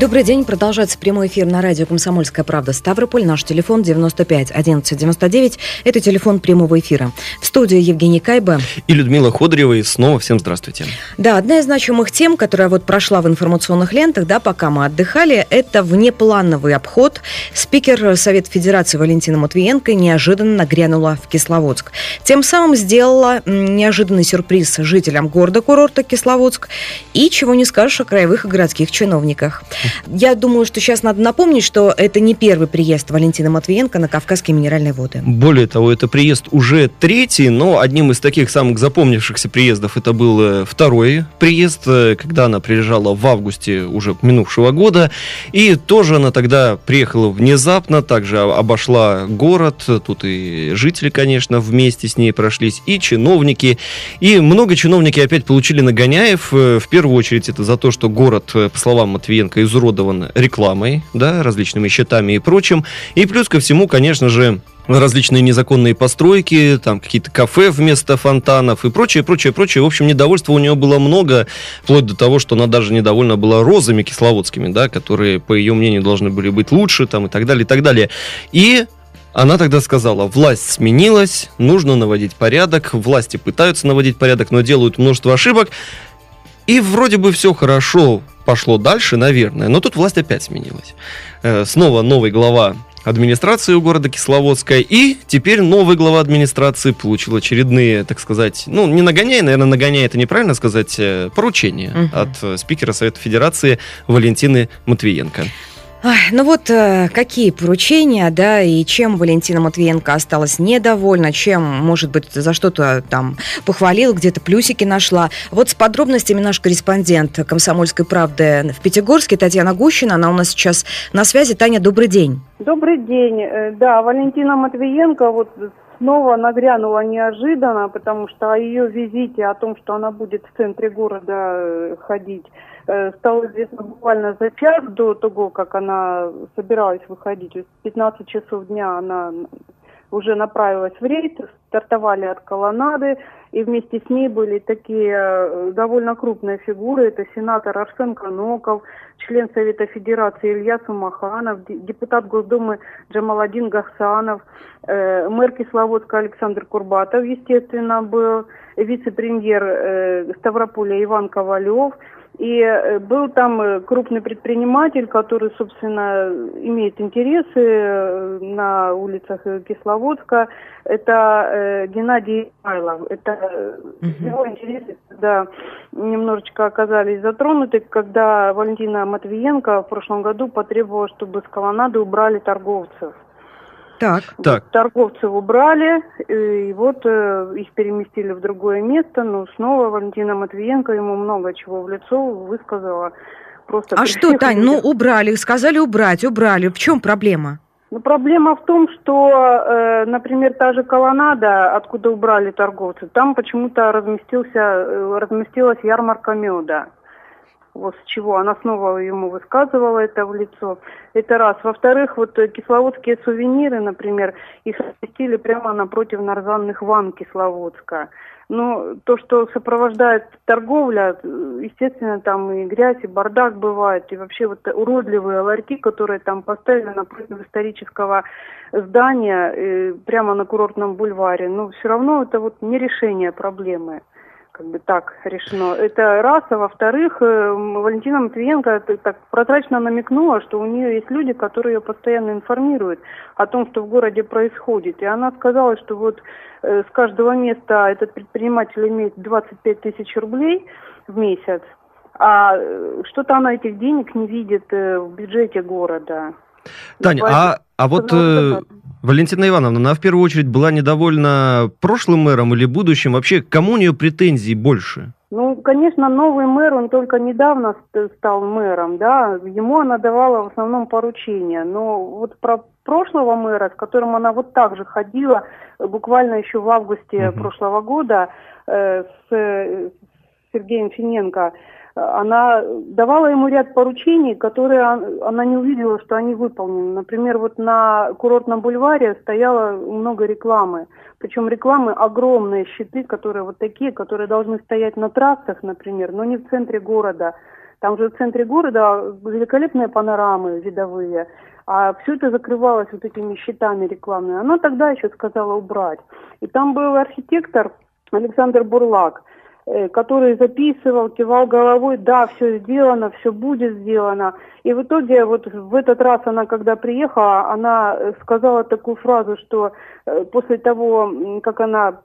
Добрый день. Продолжается прямой эфир на радио «Комсомольская правда» Ставрополь. Наш телефон 95 11 99. Это телефон прямого эфира. В студии Евгений Кайба. И Людмила Ходорева. И снова всем здравствуйте. Да, одна из значимых тем, которая вот прошла в информационных лентах, да, пока мы отдыхали, это внеплановый обход. Спикер Совета Федерации Валентина Матвиенко неожиданно нагрянула в Кисловодск. Тем самым сделала неожиданный сюрприз жителям города-курорта Кисловодск. И чего не скажешь о краевых и городских чиновниках. Я думаю, что сейчас надо напомнить, что это не первый приезд Валентина Матвиенко на Кавказские минеральные воды. Более того, это приезд уже третий, но одним из таких самых запомнившихся приездов это был э, второй приезд, э, когда она приезжала в августе уже минувшего года. И тоже она тогда приехала внезапно, также обошла город. Тут и жители, конечно, вместе с ней прошлись, и чиновники. И много чиновники опять получили нагоняев. Э, в первую очередь это за то, что город, по словам Матвиенко, изуродован рекламой, да, различными счетами и прочим. И плюс ко всему, конечно же, различные незаконные постройки, там какие-то кафе вместо фонтанов и прочее, прочее, прочее. В общем, недовольства у нее было много, вплоть до того, что она даже недовольна была розами кисловодскими, да, которые, по ее мнению, должны были быть лучше, там, и так далее, и так далее. И она тогда сказала, власть сменилась, нужно наводить порядок, власти пытаются наводить порядок, но делают множество ошибок. И вроде бы все хорошо пошло дальше, наверное, но тут власть опять сменилась. Э, снова новый глава администрации у города Кисловодска. И теперь новый глава администрации получил очередные, так сказать, ну, не нагоняя, наверное, нагоняя это неправильно сказать, э, поручения угу. от э, спикера Совета Федерации Валентины Матвиенко. Ну вот э, какие поручения, да, и чем Валентина Матвиенко осталась недовольна, чем, может быть, за что-то там похвалил, где-то плюсики нашла. Вот с подробностями наш корреспондент «Комсомольской правды» в Пятигорске Татьяна Гущина, она у нас сейчас на связи. Таня, добрый день. Добрый день. Э, да, Валентина Матвиенко вот снова нагрянула неожиданно, потому что о ее визите, о том, что она будет в центре города э, ходить, стало известно буквально за час до того, как она собиралась выходить. В 15 часов дня она уже направилась в рейд, стартовали от колоннады, и вместе с ней были такие э, довольно крупные фигуры. Это сенатор Арсен Каноков, член Совета Федерации Илья Сумаханов, депутат Госдумы Джамаладин Гахсанов, э, мэр Кисловодска Александр Курбатов, естественно, был, вице-премьер Ставрополя Иван Ковалев – и э, был там э, крупный предприниматель, который, собственно, имеет интересы э, на улицах Кисловодска. Это Геннадий Майлов. Это угу. его интересы, да, немножечко оказались затронуты, когда Валентина Матвиенко в прошлом году потребовала, чтобы с колоннады убрали торговцев. Так. так. Торговцев убрали, и вот э, их переместили в другое место, но снова Валентина Матвиенко ему много чего в лицо высказала. Просто а что, Тань, ну убрали, сказали убрать, убрали. В чем проблема? Ну, проблема в том, что, э, например, та же колоннада, откуда убрали торговцы, там почему-то разместился, э, разместилась ярмарка меда вот с чего она снова ему высказывала это в лицо. Это раз. Во-вторых, вот э, кисловодские сувениры, например, их разместили прямо напротив нарзанных ван Кисловодска. Но то, что сопровождает торговля, естественно, там и грязь, и бардак бывает, и вообще вот уродливые ларьки, которые там поставлены напротив исторического здания, э, прямо на курортном бульваре. Но все равно это вот не решение проблемы как бы так решено. Это раз, а во-вторых, э, Валентина Матвиенко так прозрачно намекнула, что у нее есть люди, которые ее постоянно информируют о том, что в городе происходит. И она сказала, что вот э, с каждого места этот предприниматель имеет 25 тысяч рублей в месяц, а э, что-то она этих денег не видит в бюджете города. Таня, а, а вот э, Валентина Ивановна, она в первую очередь была недовольна прошлым мэром или будущим? Вообще, кому у нее претензий больше? Ну, конечно, новый мэр, он только недавно стал мэром, да, ему она давала в основном поручения, но вот про прошлого мэра, с которым она вот так же ходила, буквально еще в августе угу. прошлого года, э, с, с Сергеем Финенко, она давала ему ряд поручений, которые она не увидела, что они выполнены. Например, вот на курортном бульваре стояло много рекламы. Причем рекламы огромные щиты, которые вот такие, которые должны стоять на трассах, например, но не в центре города. Там же в центре города великолепные панорамы видовые, а все это закрывалось вот этими щитами рекламными. Она тогда еще сказала убрать. И там был архитектор Александр Бурлак – который записывал, кивал головой, да, все сделано, все будет сделано. И в итоге вот в этот раз она, когда приехала, она э, сказала такую фразу, что э, после того, как она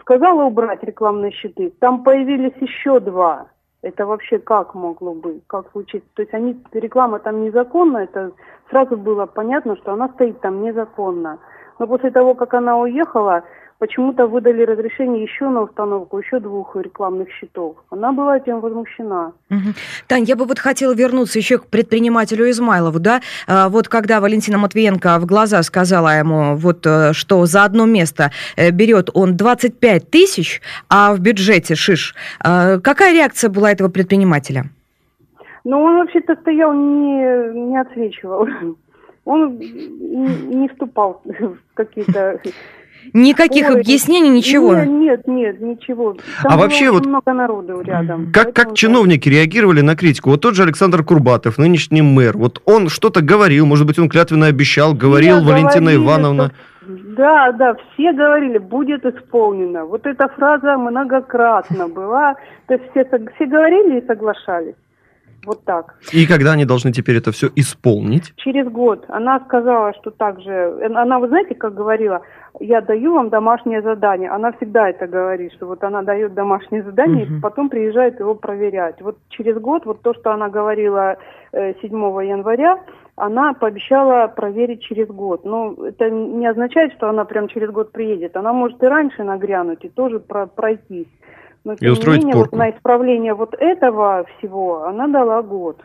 сказала убрать рекламные щиты, там появились еще два. Это вообще как могло быть, как случиться? То есть они, реклама там незаконна, это сразу было понятно, что она стоит там незаконно. Но после того, как она уехала, почему-то выдали разрешение еще на установку еще двух рекламных щитов. Она была этим возмущена. Угу. Тань, я бы вот хотела вернуться еще к предпринимателю Измайлову, да, а, вот когда Валентина Матвиенко в глаза сказала ему, вот э, что за одно место э, берет он 25 тысяч, а в бюджете шиш, а, какая реакция была этого предпринимателя? Ну, он вообще-то стоял, не, не отсвечивал. Он не вступал в какие-то Никаких Ой, объяснений, ничего? Нет, нет, нет ничего. Там а вообще вот много народу рядом. Как, как чиновники реагировали на критику? Вот тот же Александр Курбатов, нынешний мэр, вот он что-то говорил, может быть, он клятвенно обещал, говорил Я Валентина говорили, Ивановна. Что... Да, да, все говорили, будет исполнено. Вот эта фраза многократно была. То есть все, все говорили и соглашались. Вот так. И когда они должны теперь это все исполнить? Через год. Она сказала, что также... Она, вы знаете, как говорила, я даю вам домашнее задание. Она всегда это говорит, что вот она дает домашнее задание, угу. и потом приезжает его проверять. Вот через год, вот то, что она говорила 7 э, января, она пообещала проверить через год. Но это не означает, что она прям через год приедет. Она может и раньше нагрянуть, и тоже про пройтись. Но, тем и устроить не менее, порку. вот на исправление вот этого всего она дала год.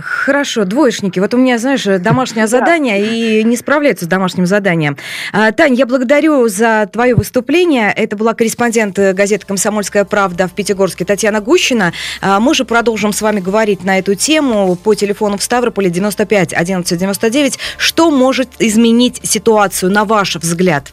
Хорошо, двоечники. Вот у меня, знаешь, домашнее задание и не справляются с домашним заданием. А, Тань, я благодарю за твое выступление. Это была корреспондент газеты «Комсомольская правда» в Пятигорске Татьяна Гущина. А, мы же продолжим с вами говорить на эту тему по телефону в Ставрополе 95 11 99. Что может изменить ситуацию, на ваш взгляд?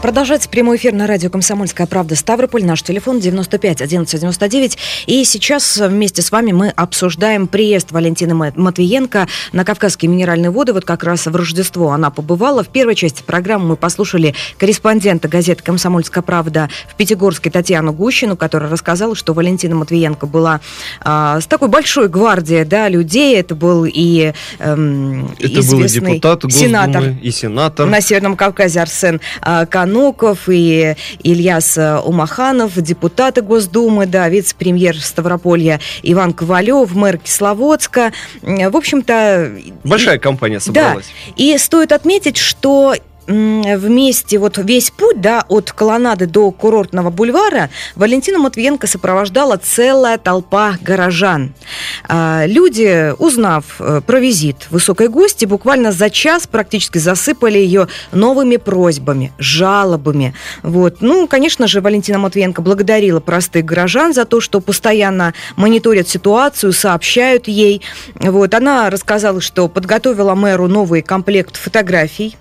Продолжается прямой эфир на радио «Комсомольская правда» Ставрополь. Наш телефон 95 11 99. И сейчас вместе с вами мы обсуждаем приезд Валентины Матвиенко на Кавказские минеральные воды. Вот как раз в Рождество она побывала. В первой части программы мы послушали корреспондента газеты «Комсомольская правда» в Пятигорске Татьяну Гущину, которая рассказала, что Валентина Матвиенко была а, с такой большой гвардией да, людей. Это был и эм, Это известный был депутат Госдумы, сенатор и сенатор на Северном Кавказе Арсен а, Ануков и Ильяс Умаханов, депутаты Госдумы, да, вице-премьер Ставрополья Иван Ковалев, мэр Кисловодска. В общем-то... Большая компания собралась. Да. И стоит отметить, что вместе вот весь путь, да, от колоннады до курортного бульвара Валентина Матвиенко сопровождала целая толпа горожан. А, люди, узнав э, про визит высокой гости, буквально за час практически засыпали ее новыми просьбами, жалобами. Вот. Ну, конечно же, Валентина Матвиенко благодарила простых горожан за то, что постоянно мониторят ситуацию, сообщают ей. Вот. Она рассказала, что подготовила мэру новый комплект фотографий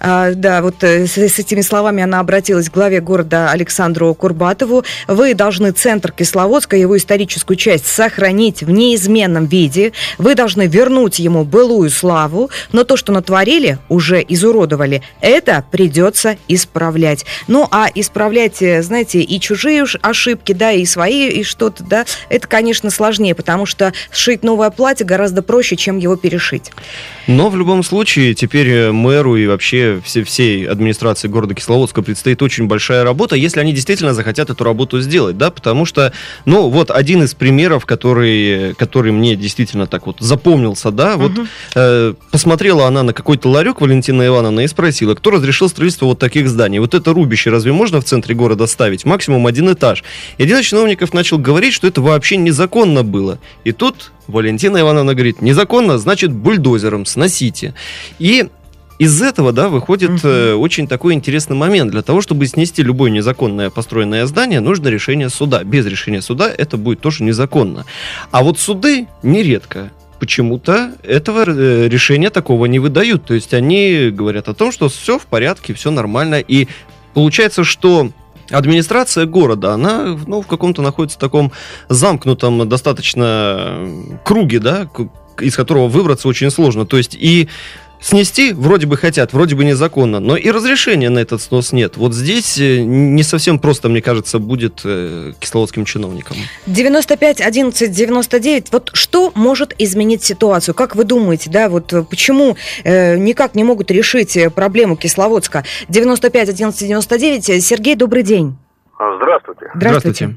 а, да, вот э, с, с этими словами она обратилась к главе города Александру Курбатову. Вы должны центр Кисловодска, его историческую часть сохранить в неизменном виде. Вы должны вернуть ему былую славу, но то, что натворили, уже изуродовали. Это придется исправлять. Ну, а исправлять, э, знаете, и чужие ошибки, да, и свои, и что-то, да, это, конечно, сложнее, потому что сшить новое платье гораздо проще, чем его перешить. Но в любом случае теперь э, мэру и вообще все, всей администрации города Кисловодска предстоит очень большая работа, если они действительно захотят эту работу сделать, да, потому что, ну, вот один из примеров, который, который мне действительно так вот запомнился, да, вот Мгм. э, посмотрела она на какой-то ларек Валентина Ивановна и спросила, кто разрешил строительство вот таких зданий? Вот это рубище разве можно в центре города ставить? Максимум один этаж. И один из чиновников начал говорить, что это вообще незаконно было. И тут Валентина Ивановна говорит, незаконно, значит бульдозером сносите. И из этого, да, выходит Мгм. э, очень такой интересный момент. Для того, чтобы снести любое незаконное построенное здание, нужно решение суда. Без решения суда это будет тоже незаконно. А вот суды нередко почему-то этого э, решения такого не выдают. То есть они говорят о том, что все в порядке, все нормально. И получается, что администрация города, она ну, в каком-то находится в таком замкнутом достаточно э, круге, да, из которого выбраться очень сложно. То есть и снести вроде бы хотят, вроде бы незаконно, но и разрешения на этот снос нет. Вот здесь э, не совсем просто, мне кажется, будет э, кисловодским чиновникам. 95 11 99. Вот что может изменить ситуацию? Как вы думаете, да, вот э, почему э, никак не могут решить проблему Кисловодска? 95 11 99. Э, Сергей, добрый день. А, Здравствуйте.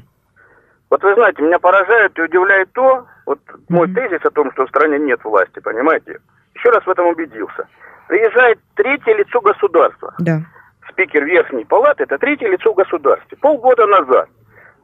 Вот вы знаете, меня поражает и удивляет то, вот мой Мгм. тезис о том, что в стране нет власти, понимаете? Еще раз в этом убедился. Приезжает третье лицо государства. Да. Спикер Верхней Палаты – это третье лицо в государстве. Полгода назад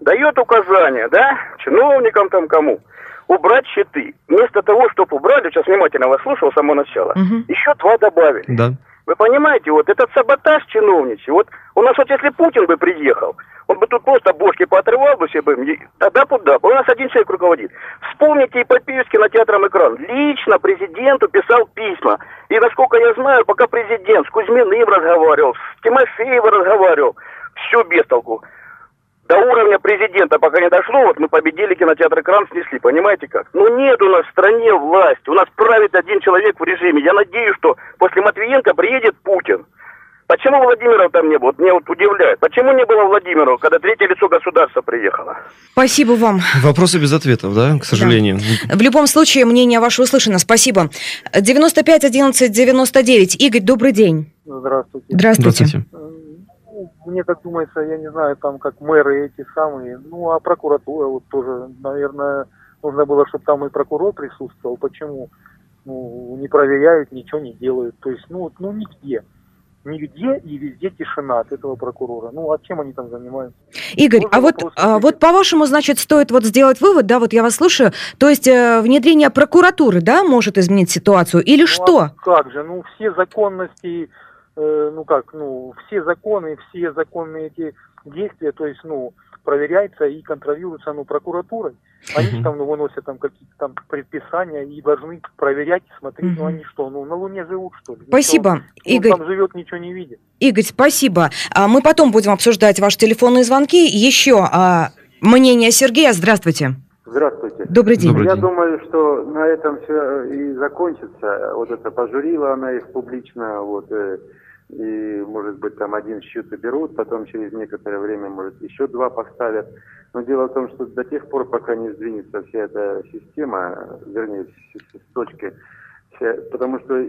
дает указание, да, чиновникам там кому, убрать щиты. Вместо того, чтобы убрали, сейчас внимательно вас слушал с самого начала, Мгм. еще два добавили. Да. Вы понимаете, вот этот саботаж чиновничий, вот у нас вот если Путин бы приехал, он бы тут просто бошки поотрывал бы себе, тогда куда. У нас один человек руководит. Вспомните эпопею с кинотеатром «Экран». Лично президенту писал письма. И, насколько я знаю, пока президент с Кузьминым разговаривал, с Тимофеевым разговаривал, все без толку. До уровня президента пока не дошло, вот мы победили, кинотеатр «Экран» снесли, понимаете как? Ну нет у нас в стране власти, у нас правит один человек в режиме. Я надеюсь, что после Матвиенко приедет Путин. Почему Владимиров там не было? Вот Мне вот удивляет. Почему не было Владимирова, когда третье лицо государства приехало? Спасибо вам. Вопросы без ответов, да, к сожалению. В любом случае, мнение ваше услышано. Спасибо. 95 11 99. Игорь, добрый день. Здравствуйте. Здравствуйте. Здравствуйте. Ну, Мне так думается, я не знаю, там как мэры эти самые, ну а прокуратура вот тоже, наверное, нужно было, чтобы там и прокурор присутствовал. Почему? Ну, не проверяют, ничего не делают. То есть, ну, ну нигде. Нигде и везде тишина от этого прокурора. Ну, а чем они там занимаются? Игорь, а вот, а, вот по-вашему, значит, стоит вот сделать вывод, да, вот я вас слушаю, то есть э, внедрение прокуратуры, да, может изменить ситуацию, или Ну, что? а как же? Ну, все законности, э, ну как, ну, все законы, все законные эти действия, то есть, ну, проверяются и контролируются, ну, прокуратурой. Они же там ну, выносят там какие-то там предписания и должны проверять, смотреть, ну, они что, ну, на Луне живут, что ли? Спасибо, ну, Игорь. там живет, ничего не видит. Игорь, спасибо. А, Мы потом будем обсуждать ваши телефонные звонки. Еще а, мнение Сергея. Здравствуйте. Здравствуйте. Добрый день. Добрый Я день. думаю, что на этом все и закончится. Вот это пожурила она их публично, вот, э, и, может быть, там один счет уберут, потом через некоторое время, может, еще два поставят. Но дело в том, что до тех пор, пока не сдвинется вся эта система, вернее, с, точки, вся- потому что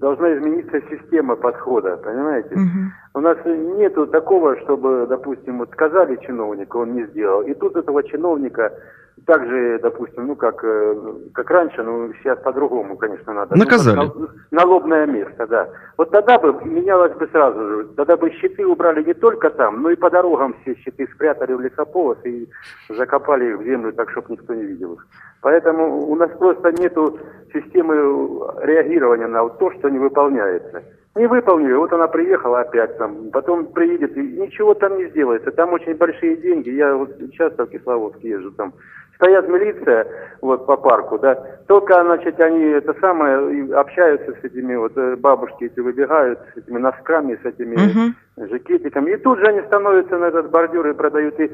должна измениться система подхода, понимаете? Мгм. У нас нету такого, чтобы, допустим, вот сказали чиновнику, он не сделал, и тут этого чиновника также, допустим, ну как, э, как раньше, ну сейчас по-другому, конечно, надо. Наказали. Ну, как на- налобное место, да. Вот тогда бы менялось бы сразу же, тогда бы щиты убрали не только там, но и по дорогам все щиты спрятали в лесополос и закопали их в землю так, чтобы никто не видел их. Поэтому у нас просто нету системы реагирования на то, что не выполняется. Не выполнили, вот она приехала опять там, потом приедет и ничего там не сделается. Там очень большие деньги. Я вот часто в Кисловодск езжу там. Стоят милиция вот по парку, да. Только, значит, они это самое общаются с этими вот э, бабушки эти выбегают с этими носками, с этими Мгм. жакетиками. И тут же они становятся на этот бордюр и продают. И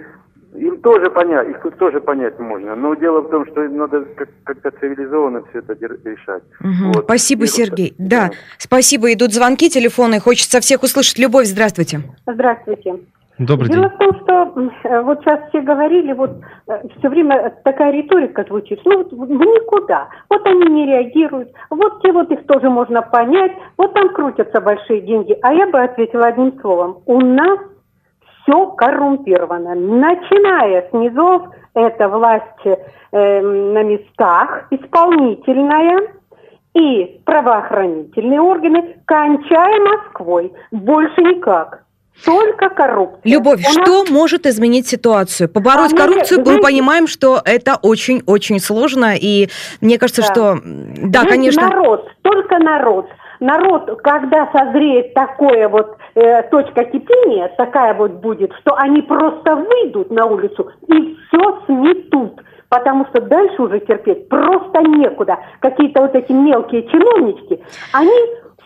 им тоже понять, их тут тоже понять можно. Но дело в том, что надо как- как-то цивилизованно все это решать. Мгм. Вот. Спасибо, И вот Сергей. так. Да, спасибо. Идут звонки телефоны. Хочется всех услышать. Любовь, здравствуйте. Здравствуйте. Добрый Дело день. в том, что э, вот сейчас все говорили, вот все время такая риторика звучит, ну вот в никуда. Вот они не реагируют, вот те вот их тоже можно понять, вот там крутятся большие деньги. А я бы ответила одним словом. У нас все коррумпировано. Начиная с низов, это власть э, на местах, исполнительная, и правоохранительные органы, кончая Москвой. Больше никак. Только коррупция. Любовь, У нас- что может изменить ситуацию? Побороть А, коррупцию, вы мы знаете- понимаем, что это очень-очень сложно, и мне кажется, Да. что, да, Знаете, конечно, Народ, только народ. Народ, когда созреет такое вот э, точка кипения, такая вот будет, что они просто выйдут на улицу и все сметут. Потому что дальше уже терпеть просто некуда. Какие-то вот эти мелкие чиновнички, они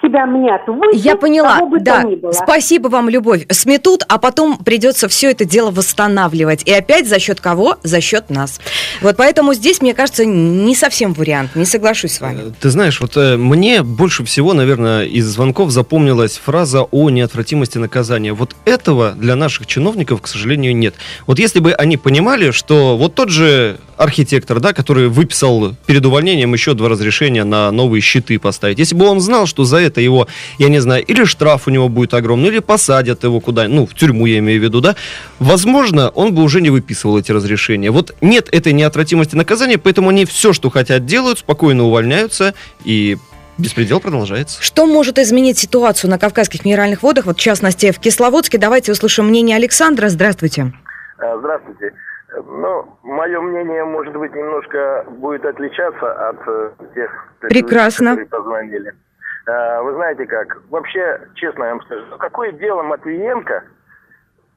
себя мнят выше Я поняла, кого бы то да. ни было. Спасибо вам, Любовь. Сметут, а потом придется все это дело восстанавливать. И опять за счет кого? За счет нас. Вот поэтому здесь, мне кажется, не совсем вариант. Не соглашусь с вами. Э, Ты знаешь, вот э, мне больше всего, наверное, из звонков запомнилась фраза о неотвратимости наказания. Вот этого для наших чиновников, к сожалению, нет. Вот если бы они понимали, что вот тот же архитектор, да, который выписал перед увольнением еще два разрешения на новые щиты поставить, если бы он знал, что за это его, я не знаю, или штраф у него будет огромный, или посадят его куда ну, в тюрьму я имею в виду, да, возможно, он бы уже не выписывал эти разрешения. Вот нет этой неотвратимости наказания, поэтому они все, что хотят, делают, спокойно увольняются, и беспредел продолжается. Что может изменить ситуацию на Кавказских минеральных водах, вот в частности в Кисловодске? Давайте услышим мнение Александра. Здравствуйте. Э, Здравствуйте. Э, Ну, мое мнение, может быть, немножко будет отличаться от э, тех, Прекрасно. которые позвонили. Э, Вы знаете как, вообще, честно я вам скажу, какое дело Матвиенко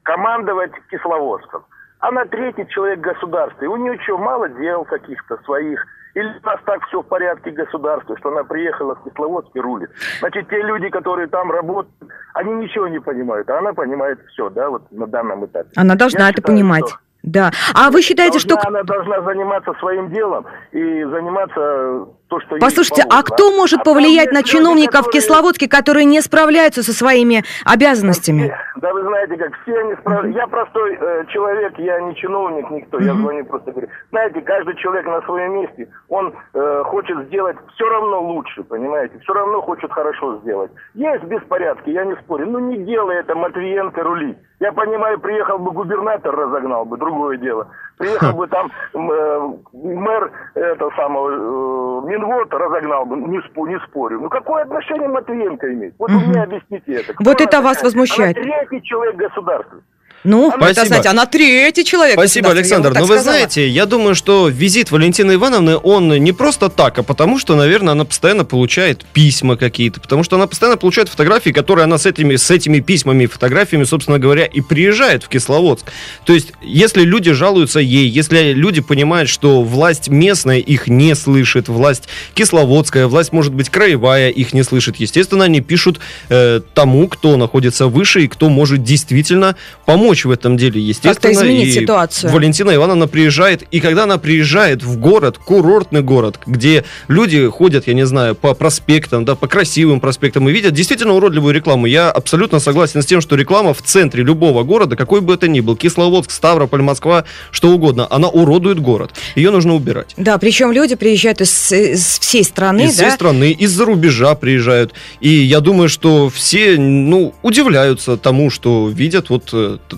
командовать Кисловодском? Она третий человек государства, и у нее что, мало дел каких-то своих? Или у нас так все в порядке государства, что она приехала в Кисловодск и рулит? Значит, те люди, которые там работают, они ничего не понимают, а она понимает все, да, вот на данном этапе. Она должна Я это считаю, понимать. что- Да. А вы считаете, Должна- что... она должна заниматься своим делом и заниматься то, что ей Послушайте, а кто может А повлиять на чиновников которые- Кисловодске, которые не справляются со своими обязанностями? Да вы знаете, как все они справляются. Я простой э, человек, я не чиновник, никто. Я звоню просто говорю. Знаете, каждый человек на своем месте, он э, хочет сделать все равно лучше, понимаете? Все равно хочет хорошо сделать. Есть беспорядки, я не спорю. Ну не делай это Матвиенко рули. Я понимаю, приехал бы губернатор, разогнал бы, другое дело. Приехал бы там э, мэр этого самого э, Минвод, разогнал бы, не, спо- не спорю. Ну какое отношение Матвиенко имеет? Вот вы мне объясните это. Кто Вот это вас возмущает. Она третий человек государства. Ну, Спасибо. это, знаете, она третий человек. Спасибо, Александр. Но вы сказала. знаете, я думаю, что визит Валентины Ивановны, он не просто так, а потому что, наверное, она постоянно получает письма какие-то, потому что она постоянно получает фотографии, которые она с этими, с этими письмами и фотографиями, собственно говоря, и приезжает в Кисловодск. То есть, если люди жалуются ей, если люди понимают, что власть местная их не слышит, власть кисловодская, власть, может быть, краевая их не слышит, естественно, они пишут э, тому, кто находится выше и кто может действительно помочь в этом деле. Естественно, изменить и ситуацию. Валентина Ивановна приезжает, и когда она приезжает в город, курортный город, где люди ходят, я не знаю, по проспектам, да, по красивым проспектам и видят действительно уродливую рекламу, я абсолютно согласен с тем, что реклама в центре любого города, какой бы это ни был, Кисловодск, Ставрополь, Москва, что угодно, она уродует город. Ее нужно убирать. Да, причем люди приезжают из, из всей страны, Из всей да? страны, из-за рубежа приезжают. И я думаю, что все, ну, удивляются тому, что видят вот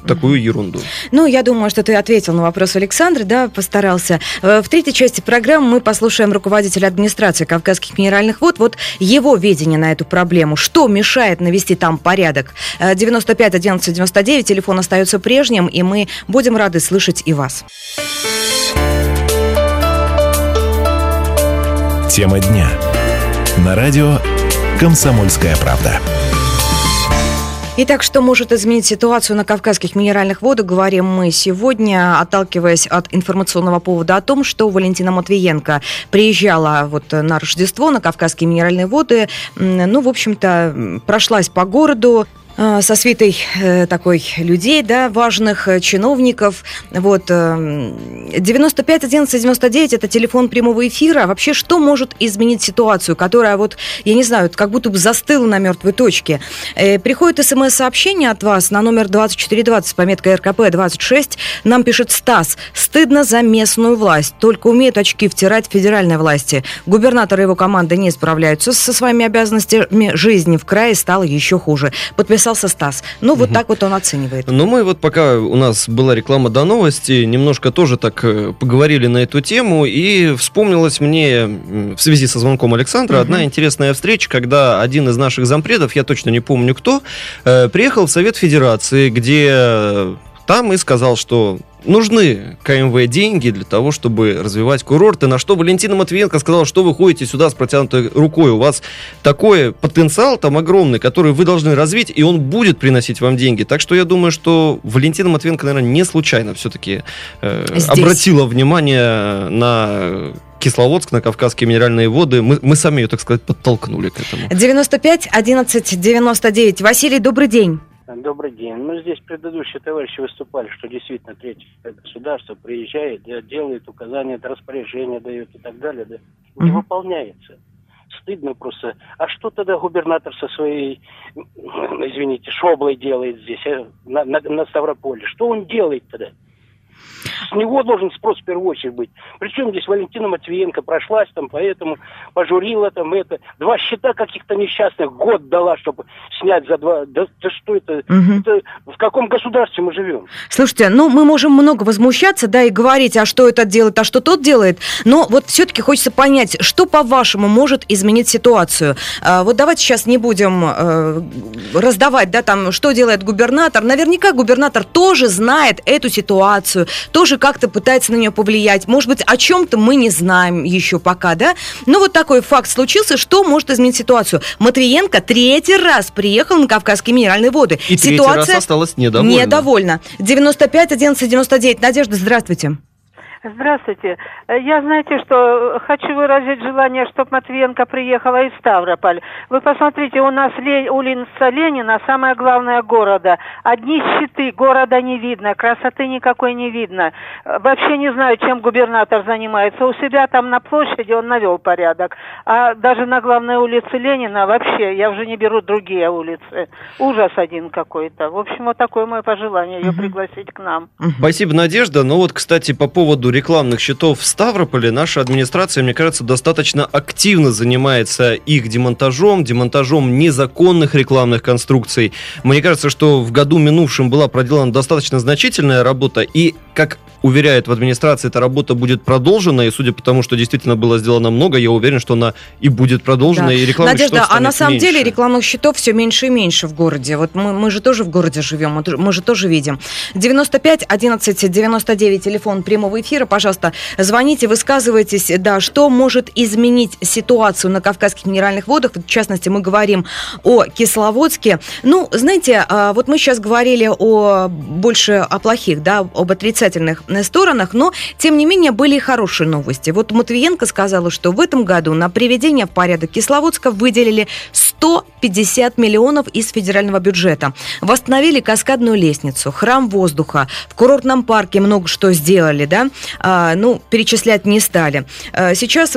такую ерунду. Ну, я думаю, что ты ответил на вопрос Александра, да, постарался. Э, В третьей части программы мы послушаем руководителя администрации Кавказских минеральных вод. Вот его видение на эту проблему. Что мешает навести там порядок? Э, 95 11 99, телефон остается прежним, и мы будем рады слышать и вас. Тема дня. На радио «Комсомольская правда». Итак, что может изменить ситуацию на Кавказских минеральных водах, говорим мы сегодня, отталкиваясь от информационного повода о том, что Валентина Матвиенко приезжала вот на Рождество на Кавказские минеральные воды, ну, в общем-то, прошлась по городу, со свитой э, такой людей, да, важных э, чиновников. Вот, э, 95 11 99 это телефон прямого эфира. Вообще, что может изменить ситуацию, которая вот, я не знаю, как будто бы застыла на мертвой точке? Э, приходит смс-сообщение от вас на номер 2420 с пометкой РКП 26. Нам пишет Стас. Стыдно за местную власть. Только умеют очки втирать федеральной власти. Губернатор и его команда не справляются со своими обязанностями. Жизнь в крае стала еще хуже. Подписался Стас. Ну, вот Мгм. так вот он оценивает. Ну, мы вот пока у нас была реклама до новости, немножко тоже так э, поговорили на эту тему, и вспомнилась мне в связи со звонком Александра Мгм. одна интересная встреча, когда один из наших зампредов, я точно не помню кто, э, приехал в Совет Федерации, где там и сказал, что нужны КМВ деньги для того, чтобы развивать курорты, на что Валентина Матвиенко сказала, что вы ходите сюда с протянутой рукой, у вас такой потенциал там огромный, который вы должны развить, и он будет приносить вам деньги. Так что я думаю, что Валентина Матвиенко, наверное, не случайно все-таки Здесь. обратила внимание на Кисловодск, на Кавказские минеральные воды. Мы, мы сами ее, так сказать, подтолкнули к этому. 95 11 99. Василий, добрый день. Добрый день. Ну, здесь предыдущие товарищи выступали, что действительно третье государство приезжает, де- делает указания, распоряжения дает и так далее, да, не Мгм. выполняется. Стыдно просто. А что тогда губернатор со своей, извините, шоблой делает здесь, э, на, на, на Ставрополе? Что он делает тогда? С него должен спрос в первую очередь быть. Причем здесь Валентина Матвиенко прошлась там, поэтому пожурила там это. Два счета каких-то несчастных год дала, чтобы снять за два. Да, да что это? Мгм. это? В каком государстве мы живем? Слушайте, ну мы можем много возмущаться, да, и говорить, а что этот делает, а что тот делает, но вот все-таки хочется понять, что, по-вашему, может изменить ситуацию. А, вот давайте сейчас не будем э, раздавать, да, там, что делает губернатор. Наверняка губернатор тоже знает эту ситуацию, тоже как-то пытается на нее повлиять. Может быть, о чем-то мы не знаем еще пока, да? Но вот такой факт случился, что может изменить ситуацию. Матвиенко третий раз приехал на Кавказские минеральные воды. И третий раз осталась недовольна. Недовольна. 95 11 99. Надежда, здравствуйте. Здравствуйте. Э, Я, знаете, что э, хочу выразить желание, чтобы Матвиенко приехала из Ставрополь. Вы посмотрите, у нас Ле- улица Ленина, самое главное города. Одни щиты, города не видно, красоты никакой не видно. Э, Вообще не знаю, чем губернатор занимается. У себя там на площади он навел порядок. А даже на главной улице Ленина вообще, я уже не беру другие улицы. Ужас один какой-то. В общем, вот такое мое пожелание, ее пригласить к нам. Спасибо, Надежда. Ну вот, кстати, по поводу рекламных счетов в Ставрополе, наша администрация, мне кажется, достаточно активно занимается их демонтажом, демонтажом незаконных рекламных конструкций. Мне кажется, что в году минувшем была проделана достаточно значительная работа, и, как уверяют в администрации, эта работа будет продолжена, и судя по тому, что действительно было сделано много, я уверен, что она и будет продолжена, Да. и рекламных Надежда, счетов а на самом деле меньше. рекламных счетов все меньше и меньше в городе. Вот мы, мы же тоже в городе живем, мы же тоже видим. 95 11 99, телефон прямого эфира, пожалуйста, звоните, высказывайтесь, да, что может изменить ситуацию на Кавказских минеральных водах, в частности, мы говорим о Кисловодске. Ну, знаете, а, вот мы сейчас говорили о больше о плохих, да, об отрицательных сторонах, но, тем не менее, были и хорошие новости. Вот Матвиенко сказала, что в этом году на приведение в порядок Кисловодска выделили 150 миллионов из федерального бюджета. Восстановили каскадную лестницу, храм воздуха, в курортном парке много что сделали, да, ну, перечислять не стали. А, Сейчас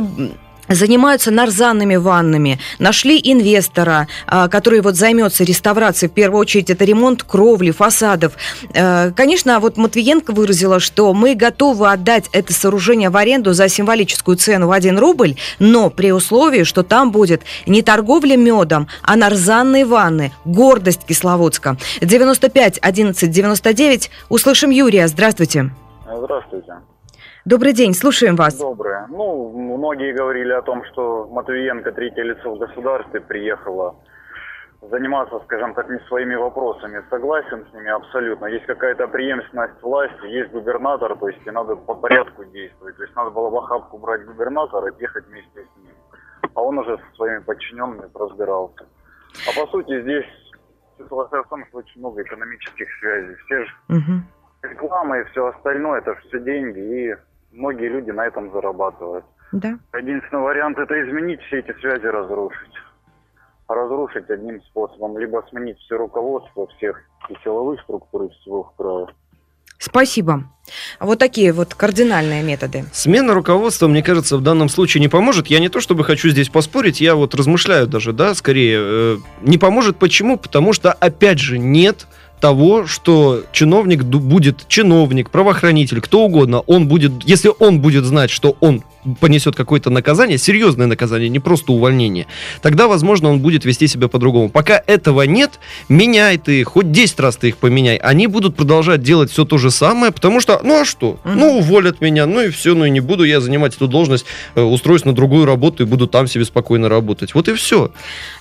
занимаются нарзанными ваннами, нашли инвестора, а, который вот займется реставрацией, в первую очередь это ремонт кровли, фасадов. Конечно, вот Матвиенко выразила, что мы готовы отдать это сооружение в аренду за символическую цену в 1 рубль, но при условии, что там будет не торговля медом, а нарзанные ванны. Гордость Кисловодска. 95 11 99. Услышим Юрия. Здравствуйте. Здравствуйте. Добрый день, слушаем вас. Доброе. Ну, многие говорили о том, что Матвиенко, третье лицо в государстве, приехала заниматься, скажем так, не своими вопросами. Согласен с ними абсолютно. Есть какая-то преемственность власти, есть губернатор, то есть и надо по порядку действовать. То есть надо было в охапку брать губернатора и ехать вместе с ним. А он уже со своими подчиненными разбирался. А по сути здесь ситуация в том, что очень много экономических связей. Все же Мгм. реклама и все остальное, это все деньги, и многие люди на этом зарабатывают. Да. Единственный вариант это изменить все эти связи, разрушить. разрушить одним способом. Либо сменить все руководство всех и силовых структур и всего края. Спасибо. Вот такие вот кардинальные методы. Смена руководства, мне кажется, в данном случае не поможет. Я не то чтобы хочу здесь поспорить, я вот размышляю даже, да, скорее. Э, не поможет почему? Потому что, опять же, нет того, что чиновник будет чиновник, правоохранитель, кто угодно, он будет, если он будет знать, что он понесет какое-то наказание, серьезное наказание, не просто увольнение, тогда, возможно, он будет вести себя по-другому. Пока этого нет, меняй ты их, хоть 10 раз ты их поменяй, они будут продолжать делать все то же самое, потому что, ну а что? Mm-hmm. Ну, уволят меня, ну и все, ну и не буду я занимать эту должность, э, устроюсь на другую работу и буду там себе спокойно работать. Вот и все.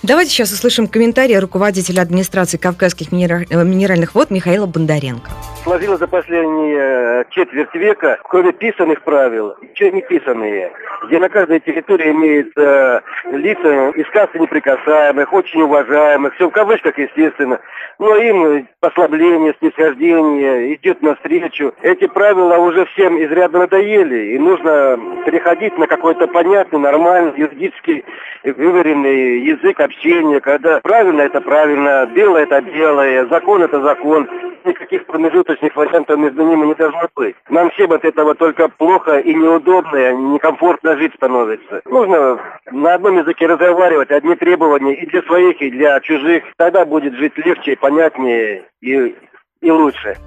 Давайте сейчас услышим комментарий руководителя администрации Кавказских э, минеральных вод Михаила Бондаренко. Сложилось за последние э, четверть века, кроме писанных правил, еще не писанные территории, где на каждой территории имеются лица из касты неприкасаемых, очень уважаемых, все в кавычках, естественно, но им послабление, снисхождение идет навстречу. Эти правила уже всем изрядно надоели, и нужно переходить на какой-то понятный, нормальный, юридический выверенный язык общения, когда правильно это правильно, белое это белое, закон это закон. Никаких промежуточных вариантов между ними не должно быть. Нам всем от этого только плохо и неудобно, и некомфортно жить становится. Нужно на одном языке разговаривать, одни требования и для своих, и для чужих. Тогда будет жить легче, понятнее и, и лучше.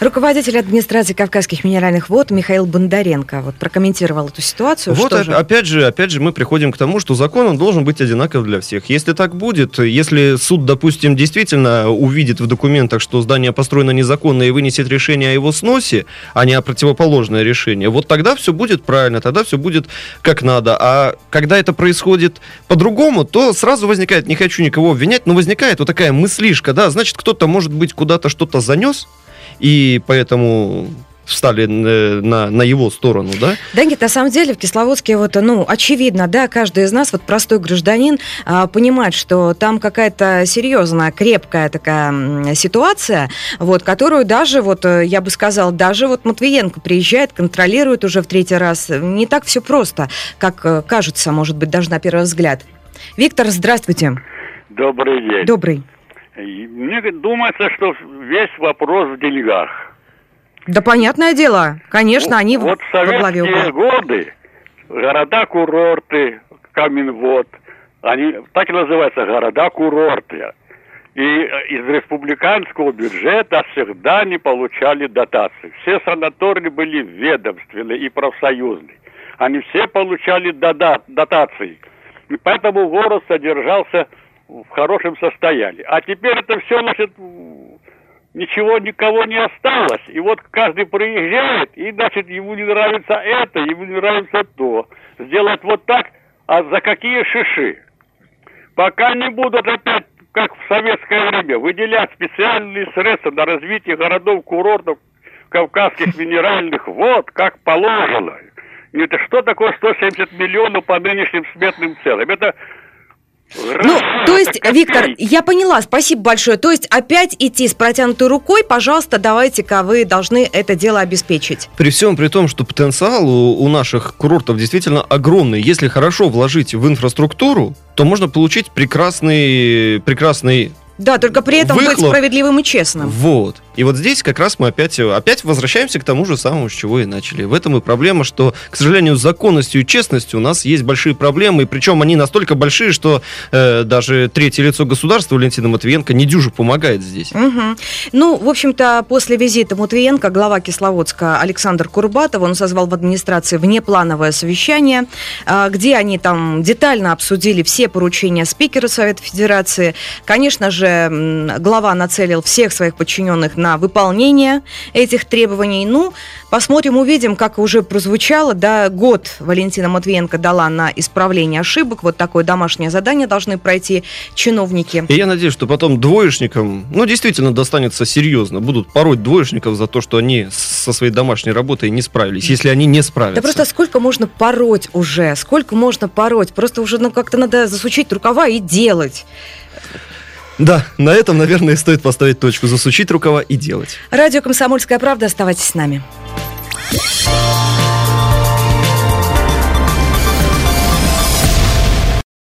Руководитель администрации Кавказских минеральных вод Михаил Бондаренко вот прокомментировал эту ситуацию. Вот что же? опять же, опять же мы приходим к тому, что закон он должен быть одинаков для всех. Если так будет, если суд, допустим, действительно увидит в документах, что здание построено незаконно и вынесет решение о его сносе, а не о противоположное решение, вот тогда все будет правильно, тогда все будет как надо. А когда это происходит по-другому, то сразу возникает, не хочу никого обвинять, но возникает вот такая мыслишка, да, значит, кто-то, может быть, куда-то что-то занес, и поэтому встали э, на, на его сторону, да? Да нет, на самом деле в Кисловодске вот, ну, очевидно, да, каждый из нас, вот простой гражданин, а, понимает, что там какая-то серьезная, крепкая такая ситуация, вот, которую даже, вот, э, я бы сказала, даже вот Матвиенко приезжает, контролирует уже в третий раз. Не так все просто, как э, кажется, может быть, даже на первый взгляд. Виктор, здравствуйте. Добрый день. Добрый. Мне думается, что весь вопрос в деньгах. Да понятное дело, конечно, они вот в советские во годы города-курорты, Каменвод, они так и называются города-курорты. И из республиканского бюджета всегда не получали дотации. Все санатории были ведомственные и профсоюзные. Они все получали дотации. И поэтому город содержался в хорошем состоянии. А теперь это все, значит, ничего никого не осталось. И вот каждый приезжает, и, значит, ему не нравится это, ему не нравится то. Сделать вот так, а за какие шиши? Пока не будут опять, как в советское время, выделять специальные средства на развитие городов-курортов кавказских минеральных вод, как положено. Это что такое 170 миллионов по нынешним сметным ценам? Это ну, то есть, Виктор, я поняла, спасибо большое. То есть опять идти с протянутой рукой, пожалуйста, давайте-ка вы должны это дело обеспечить. При всем при том, что потенциал у, у наших курортов действительно огромный. Если хорошо вложить в инфраструктуру, то можно получить прекрасный, прекрасный да, только при этом выхлоп. быть справедливым и честным. Вот. И вот здесь как раз мы опять, опять возвращаемся к тому же самому, с чего и начали. В этом и проблема, что, к сожалению, с законностью и честностью у нас есть большие проблемы, и причем они настолько большие, что э, даже третье лицо государства Валентина Матвиенко не дюже помогает здесь. Угу. Ну, в общем-то, после визита Матвиенко глава Кисловодска Александр Курбатов, он созвал в администрации внеплановое совещание, э, где они там детально обсудили все поручения спикера Совета Федерации. Конечно же, глава нацелил всех своих подчиненных на на выполнение этих требований. Ну, посмотрим, увидим, как уже прозвучало. Да, год Валентина Матвиенко дала на исправление ошибок. Вот такое домашнее задание должны пройти чиновники. И я надеюсь, что потом двоечникам, ну, действительно достанется серьезно. Будут пороть двоечников за то, что они со своей домашней работой не справились, если они не справятся. Да просто сколько можно пороть уже? Сколько можно пороть? Просто уже ну, как-то надо засучить рукава и делать. Да, на этом, наверное, стоит поставить точку, засучить рукава и делать. Радио «Комсомольская правда». Оставайтесь с нами.